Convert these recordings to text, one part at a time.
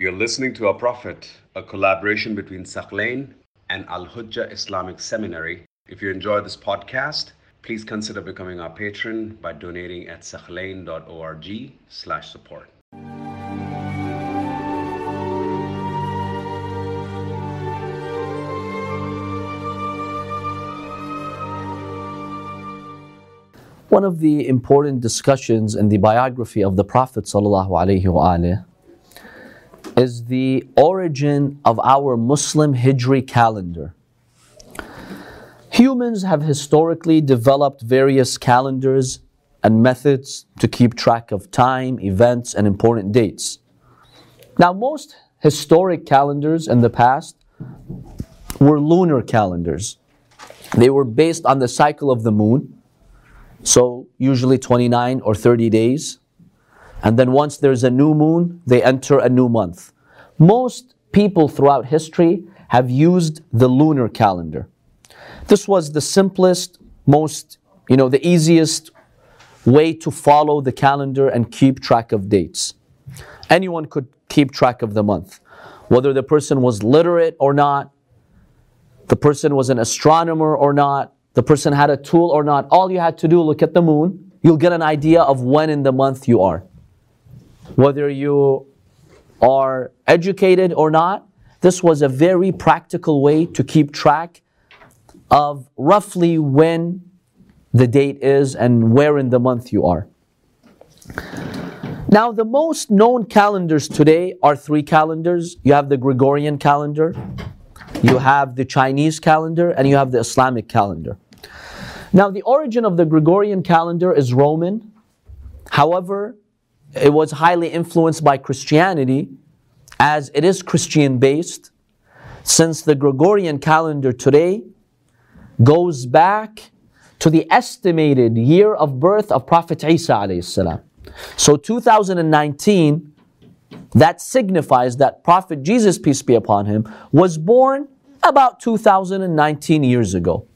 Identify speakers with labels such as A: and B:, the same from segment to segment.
A: You're listening to Our Prophet, a collaboration between Thaqlain and Al Hujjah Islamic Seminary. If you enjoy this podcast, please consider becoming our patron by donating at thaqlain.org slash support.
B: One of the important discussions in the biography of the Prophet ﷺ is the origin of our Muslim Hijri calendar. Humans have historically developed various calendars and methods to keep track of time, events, and important dates. Now, most historic calendars in the past were lunar calendars. They were based on the cycle of the moon so usually 29 or 30 days. And then once there's a new moon, they enter a new month. Most people throughout history have used the lunar calendar. This was the simplest, most, you know, the easiest way to follow the calendar and keep track of dates. Anyone could keep track of the month. Whether the person was literate or not, the person was an astronomer or not, the person had a tool or not, all you had to do, look at the moon, you'll get an idea of when in the month you are. Whether you are educated or not, this was a very practical way to keep track of roughly when the date is and where in the month you are. Now, the most known calendars today are three calendars. You have the Gregorian calendar, you have the Chinese calendar, and you have the Islamic calendar. Now, the origin of the Gregorian calendar is Roman. However, it was highly influenced by Christianity as it is Christian based, since the Gregorian calendar today goes back to the estimated year of birth of Prophet Isa. So 2019, that signifies that Prophet Jesus, peace be upon him, was born about 2019 years ago.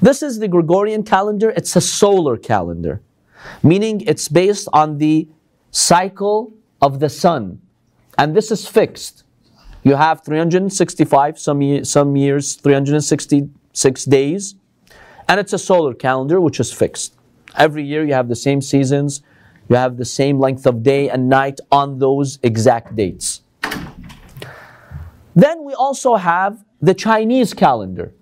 B: This is the Gregorian calendar, it's a solar calendar, meaning it's based on the cycle of the sun. And this is fixed. You have 365, some, some years 366 days, and it's a solar calendar which is fixed. Every year you have the same seasons, you have the same length of day and night on those exact dates. Then we also have the Chinese calendar.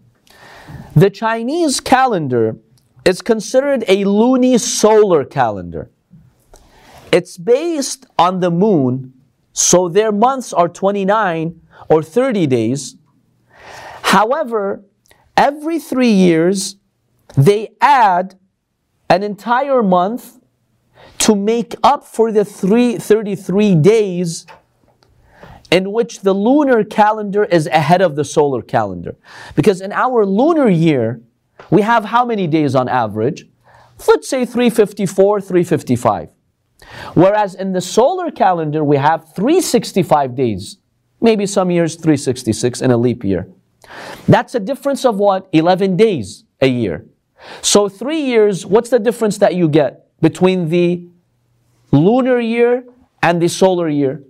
B: The Chinese calendar is considered a lunisolar calendar. It's based on the moon, so their months are 29 or 30 days. However, every three years, they add an entire month to make up for the three, 33 days in which the lunar calendar is ahead of the solar calendar. Because in our lunar year, we have how many days on average? Let's say 354, 355. Whereas in the solar calendar, we have 365 days, maybe some years 366 in a leap year. That's a difference of what? 11 days a year. So, three years, what's the difference that you get between the lunar year and the solar year?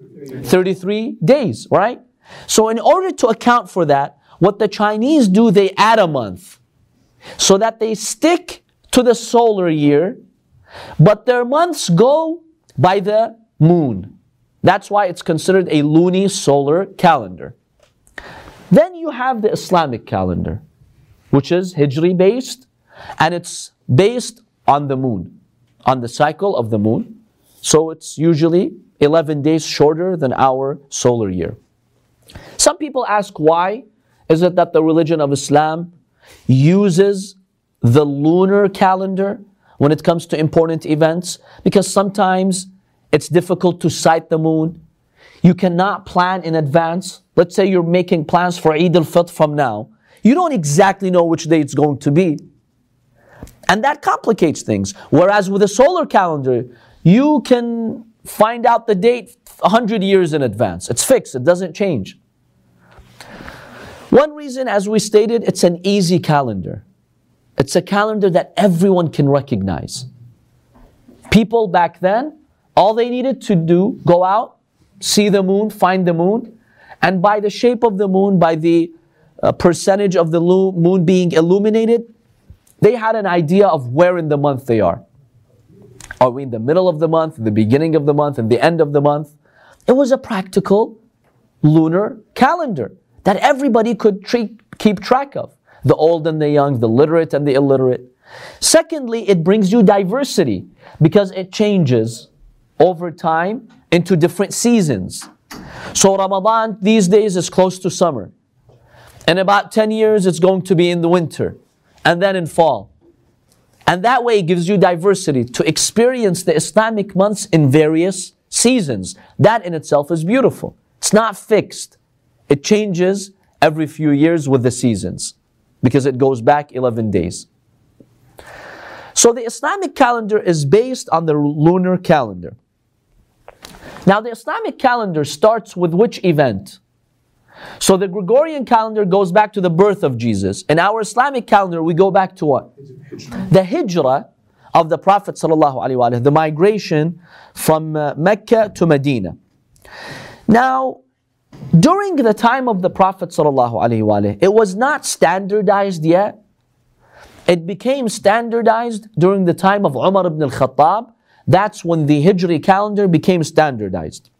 B: 33 days, right? So, in order to account for that, what the Chinese do, they add a month so that they stick to the solar year, but their months go by the moon. That's why it's considered a luni-solar calendar. Then you have the Islamic calendar, which is Hijri based, and it's based on the moon, on the cycle of the moon. So it's usually 11 days shorter than our solar year. Some people ask why is it that the religion of Islam uses the lunar calendar when it comes to important events? Because sometimes it's difficult to sight the moon. You cannot plan in advance. Let's say you're making plans for Eid al-Fitr from now. You don't exactly know which day it's going to be. And that complicates things. Whereas with a solar calendar, you can find out the date 100 years in advance. It's fixed, it doesn't change. One reason, as we stated, it's an easy calendar. It's a calendar that everyone can recognize. People back then, all they needed to do, go out, see the moon, find the moon, and by the shape of the moon, by the uh, percentage of the lo- moon being illuminated, they had an idea of where in the month they are. Are we in the middle of the month, the beginning of the month, and the end of the month? It was a practical lunar calendar that everybody could treat, keep track of the old and the young, the literate and the illiterate. Secondly, it brings you diversity because it changes over time into different seasons. So Ramadan these days is close to summer. In about 10 years, it's going to be in the winter and then in fall. And that way it gives you diversity to experience the Islamic months in various seasons. That in itself is beautiful. It's not fixed. It changes every few years with the seasons because it goes back 11 days. So the Islamic calendar is based on the lunar calendar. Now, the Islamic calendar starts with which event? So the Gregorian calendar goes back to the birth of Jesus. In our Islamic calendar, we go back to what? The hijrah of the Prophet ﷺ, the migration from uh, Mecca to Medina. Now, during the time of the Prophet it was not standardized yet. It became standardized during the time of Umar ibn al-Khattab. That's when the Hijri calendar became standardized.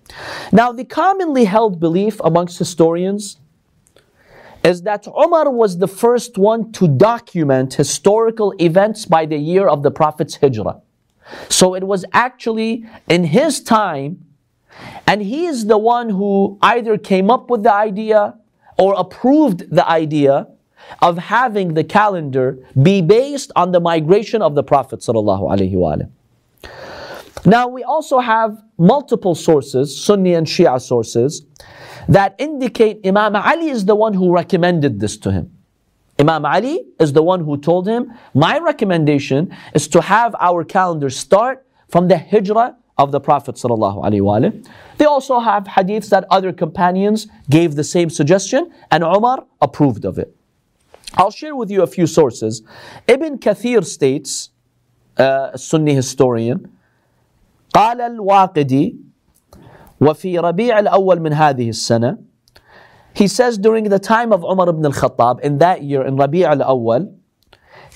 B: Now, the commonly held belief amongst historians is that Umar was the first one to document historical events by the year of the Prophet's Hijrah. So it was actually in his time, and he is the one who either came up with the idea or approved the idea of having the calendar be based on the migration of the Prophet. Now, we also have multiple sources, Sunni and Shia sources, that indicate Imam Ali is the one who recommended this to him. Imam Ali is the one who told him, My recommendation is to have our calendar start from the hijrah of the Prophet. They also have hadiths that other companions gave the same suggestion, and Umar approved of it. I'll share with you a few sources. Ibn Kathir states, uh, a Sunni historian, قال الواقدي وفي ربيع الأول من هذه السنة He says during the time of Umar ibn al-Khattab in that year in ربيع الأول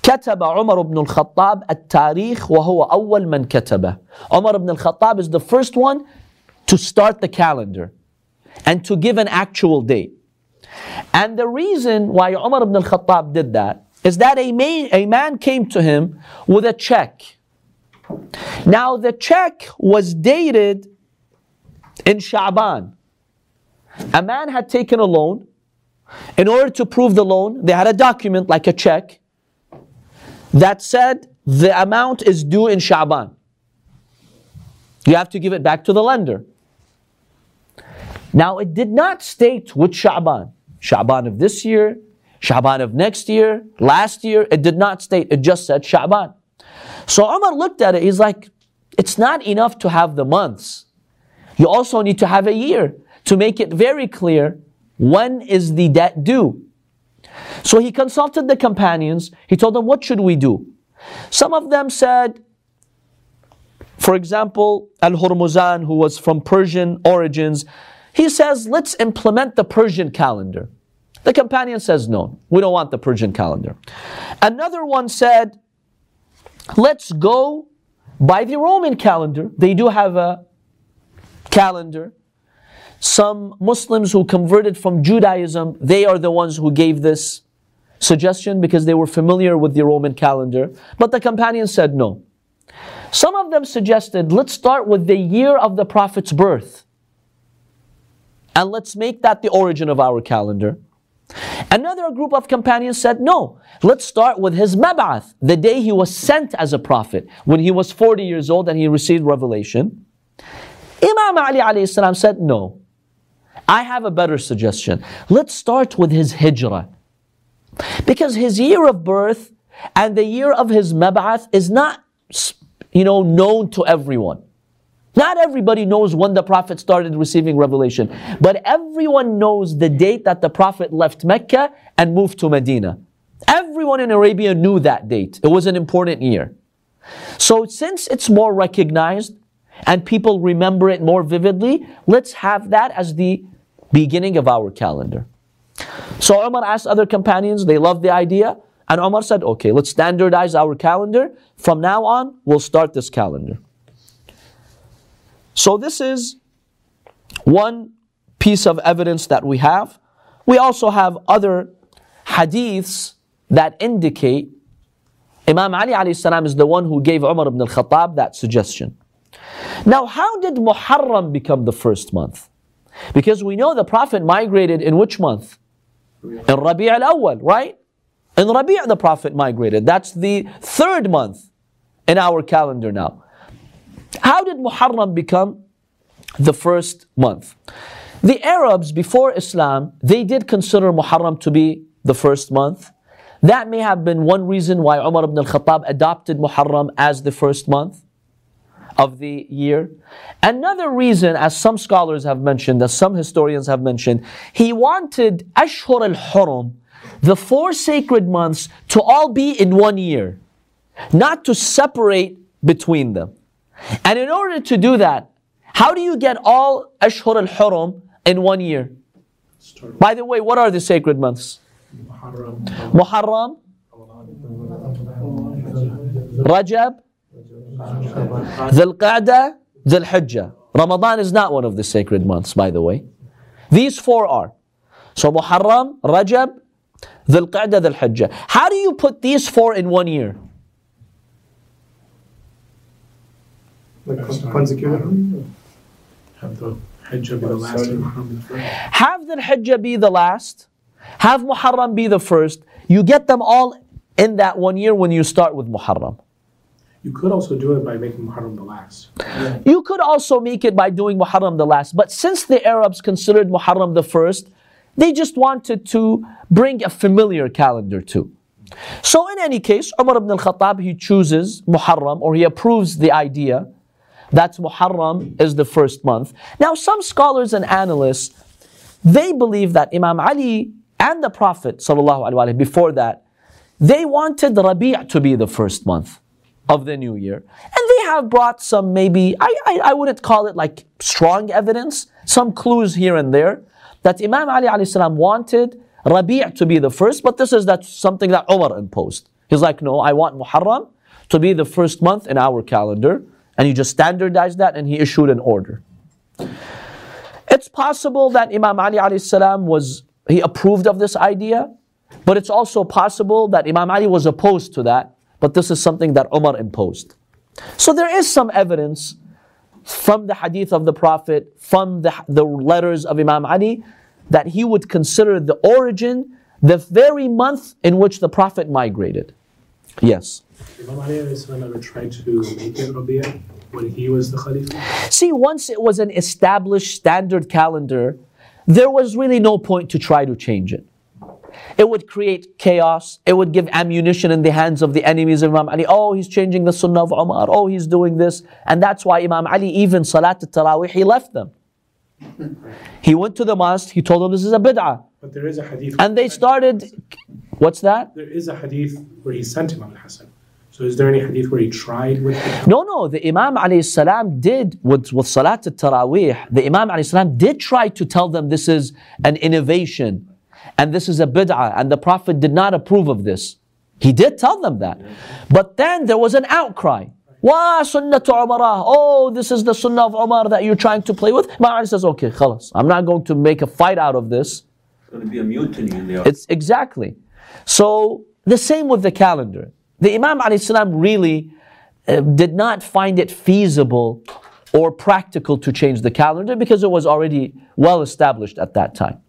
B: كتب عمر بن الخطاب التاريخ وهو أول من كتبه Umar ibn al-Khattab is the first one to start the calendar and to give an actual date. And the reason why Umar ibn al-Khattab did that is that a man, a man came to him with a check now the check was dated in Sha'ban. A man had taken a loan. In order to prove the loan, they had a document like a check that said the amount is due in Sha'ban. You have to give it back to the lender. Now it did not state which Sha'ban. Sha'ban of this year, Sha'ban of next year, last year. It did not state. It just said Sha'ban. So Umar looked at it, he's like, it's not enough to have the months. You also need to have a year to make it very clear when is the debt due. So he consulted the companions. He told them, What should we do? Some of them said, for example, Al Hurmuzan, who was from Persian origins, he says, Let's implement the Persian calendar. The companion says, No, we don't want the Persian calendar. Another one said, Let's go by the Roman calendar. They do have a calendar. Some Muslims who converted from Judaism, they are the ones who gave this suggestion because they were familiar with the Roman calendar. But the companions said no. Some of them suggested, let's start with the year of the Prophet's birth. And let's make that the origin of our calendar. Another group of companions said, no, let's start with his mab'ath, the day he was sent as a prophet, when he was 40 years old and he received revelation. Imam Ali said, no, I have a better suggestion. Let's start with his hijrah. Because his year of birth and the year of his mab'ath is not, you know, known to everyone. Not everybody knows when the Prophet started receiving revelation, but everyone knows the date that the Prophet left Mecca and moved to Medina. Everyone in Arabia knew that date. It was an important year. So since it's more recognized, and people remember it more vividly, let's have that as the beginning of our calendar. So Umar asked other companions, they loved the idea, and Umar said, okay, let's standardize our calendar. From now on, we'll start this calendar. So this is one piece of evidence that we have. We also have other hadiths that indicate Imam Ali alayhi is the one who gave Umar ibn al-Khattab that suggestion. Now, how did Muharram become the first month? Because we know the Prophet migrated in which month? In Rabi' al-Awwal, right? In Rabi' the Prophet migrated. That's the third month in our calendar now. How did Muharram become the first month? The Arabs before Islam, they did consider Muharram to be the first month. That may have been one reason why Umar ibn al-Khattab adopted Muharram as the first month of the year. Another reason, as some scholars have mentioned, as some historians have mentioned, he wanted Ashhur al-Hurum, the four sacred months, to all be in one year, not to separate between them. And in order to do that, how do you get all Ashhur al-Hurum in one year? By the way, what are the sacred months? Muharram, Rajab, Dhul Qa'dah, Dhul Hijjah. Ramadan is not one of the sacred months, by the way. These four are. So Muharram, Rajab, Dhul Qa'dah, Dhul Hijjah. How do you put these four in one year?
C: Like consecutively? Have the Hijjah be the last and Muharram be the first?
B: Have the Hijjah be the last, have Muharram be the first. You get them all in that one year when you start with Muharram.
C: You could also do it by making Muharram the last.
B: You could also make it by doing Muharram the last, but since the Arabs considered Muharram the first, they just wanted to bring a familiar calendar too. So in any case, Umar ibn al-Khattab, he chooses Muharram or he approves the idea that Muharram is the first month. Now some scholars and analysts, they believe that Imam Ali and the Prophet before that, they wanted Rabi' to be the first month of the new year. And they have brought some maybe, I, I, I wouldn't call it like strong evidence, some clues here and there, that Imam Ali salam wanted Rabi' to be the first, but this is that something that Umar imposed. He's like, no, I want Muharram to be the first month in our calendar. And he just standardized that and he issued an order. It's possible that Imam Ali salam was, he approved of this idea, but it's also possible that Imam Ali was opposed to that but this is something that Umar imposed. So there is some evidence from the hadith of the Prophet, from the, the letters of Imam Ali, that he would consider the origin the very month in which the Prophet migrated. Yes.
C: Imam Ali ever tried to make it Rabi'ah when he was the Khalifa?
B: See, once it was an established standard calendar, there was really no point to try to change it. It would create chaos. It would give ammunition in the hands of the enemies of Imam Ali. Oh, he's changing the sunnah of Umar. Oh, he's doing this. And that's why Imam Ali, even Salat al-Tarawih, he left them. He went to the mosque, he told them this is a bid'ah.
C: But there is a hadith.
B: And they started, what's that?
C: There is a hadith where he sent Imam al-Hasan. So is there any hadith where he tried with it?
B: No, no, the Imam alayhi salam did with, with Salat al-Tarawih, the Imam alayhi salam did try to tell them this is an innovation and this is a bid'ah, and the Prophet did not approve of this. He did tell them that. But then there was an outcry. Wa sunnatu. Oh, this is the sunnah of Umar that you're trying to play with. Imam says, okay, khalas. I'm not going to make a fight out of this.
D: It's going to be a mutiny in the
B: It's exactly. So the same with the calendar. The Imam salam really uh, did not find it feasible or practical to change the calendar because it was already well established at that time.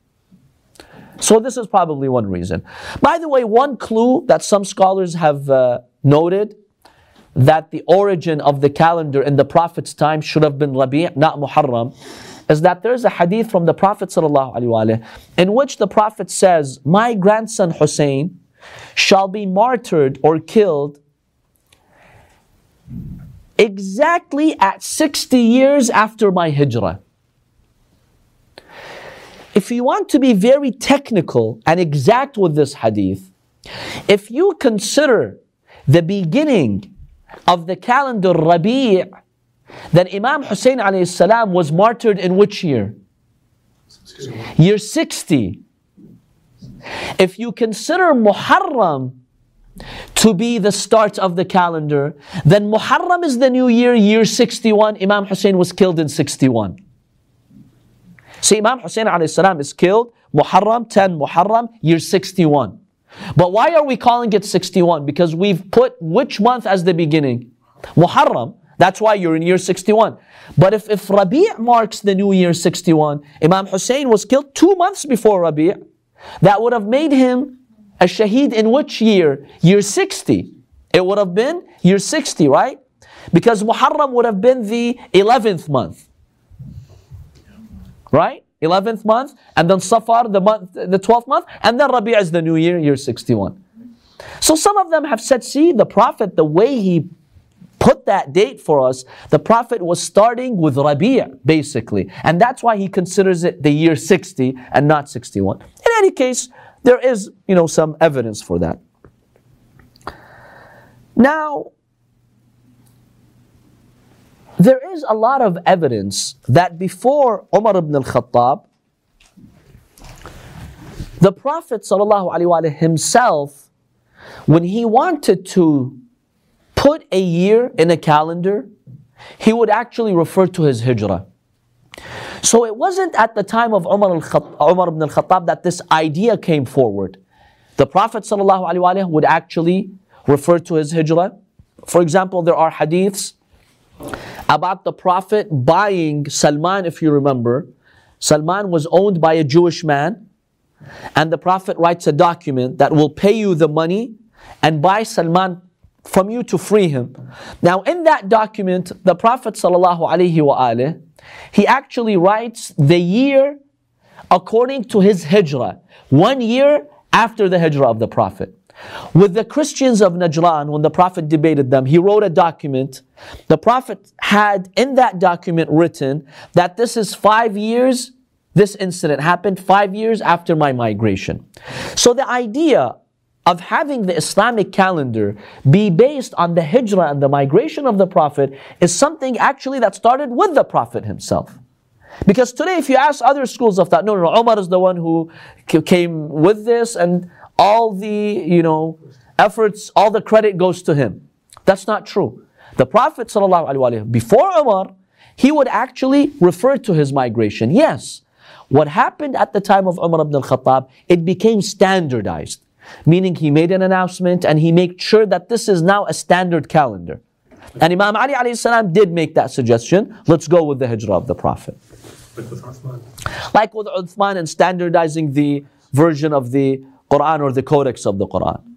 B: So this is probably one reason. By the way, one clue that some scholars have uh, noted that the origin of the calendar in the Prophet's time should have been Rabi', not Muharram, is that there's a hadith from the Prophet in which the Prophet says, My grandson Hussein shall be martyred or killed exactly at 60 years after my hijrah. If you want to be very technical and exact with this hadith, if you consider the beginning of the calendar Rabi' then Imam Hussein alayhi salam was martyred in which year? Year 60. If you consider Muharram to be the start of the calendar, then Muharram is the new year, year 61. Imam Hussein was killed in 61. See, Imam Hussein salam is killed, Muharram, 10 Muharram, year 61. But why are we calling it 61? Because we've put which month as the beginning? Muharram. That's why you're in year 61. But if, if Rabi' marks the new year 61, Imam Hussein was killed two months before Rabi', that would have made him a shaheed in which year? Year 60. It would have been year 60, right? Because Muharram would have been the 11th month. Right? 11th month, and then Safar, the month, the 12th month, and then Rabi' is the new year, year 61. So some of them have said, see, the Prophet, the way he put that date for us, the Prophet was starting with Rabi' basically. And that's why he considers it the year 60 and not 61. In any case, there is, you know, some evidence for that. Now, there is a lot of evidence that before Umar ibn al-Khattab, the Prophet ﷺ himself, when he wanted to put a year in a calendar, he would actually refer to his hijrah. So it wasn't at the time of Umar, Umar ibn al-Khattab that this idea came forward. The Prophet ﷺ would actually refer to his hijrah. For example, there are hadiths about the Prophet buying Salman, if you remember. Salman was owned by a Jewish man, and the Prophet writes a document that will pay you the money and buy Salman from you to free him. Now, in that document, the Prophet ﷺ, he actually writes the year according to his hijrah, one year after the hijrah of the Prophet. With the Christians of Najran, when the Prophet debated them, he wrote a document. The Prophet had in that document written that this is five years, this incident happened five years after my migration. So the idea of having the Islamic calendar be based on the hijrah and the migration of the Prophet is something actually that started with the Prophet himself. Because today, if you ask other schools of thought, no, no, no, Umar is the one who came with this, and all the, you know, efforts, all the credit goes to him. That's not true. The Prophet ﷺ, before Umar, he would actually refer to his migration. Yes, what happened at the time of Umar ibn al-Khattab, it became standardized. Meaning he made an announcement and he made sure that this is now a standard calendar. And Imam Ali alayhi did make that suggestion. Let's go with the hijrah of the Prophet.
C: Like with Uthman.
B: Like with Uthman and standardizing the version of the Quran or the codex of the Quran.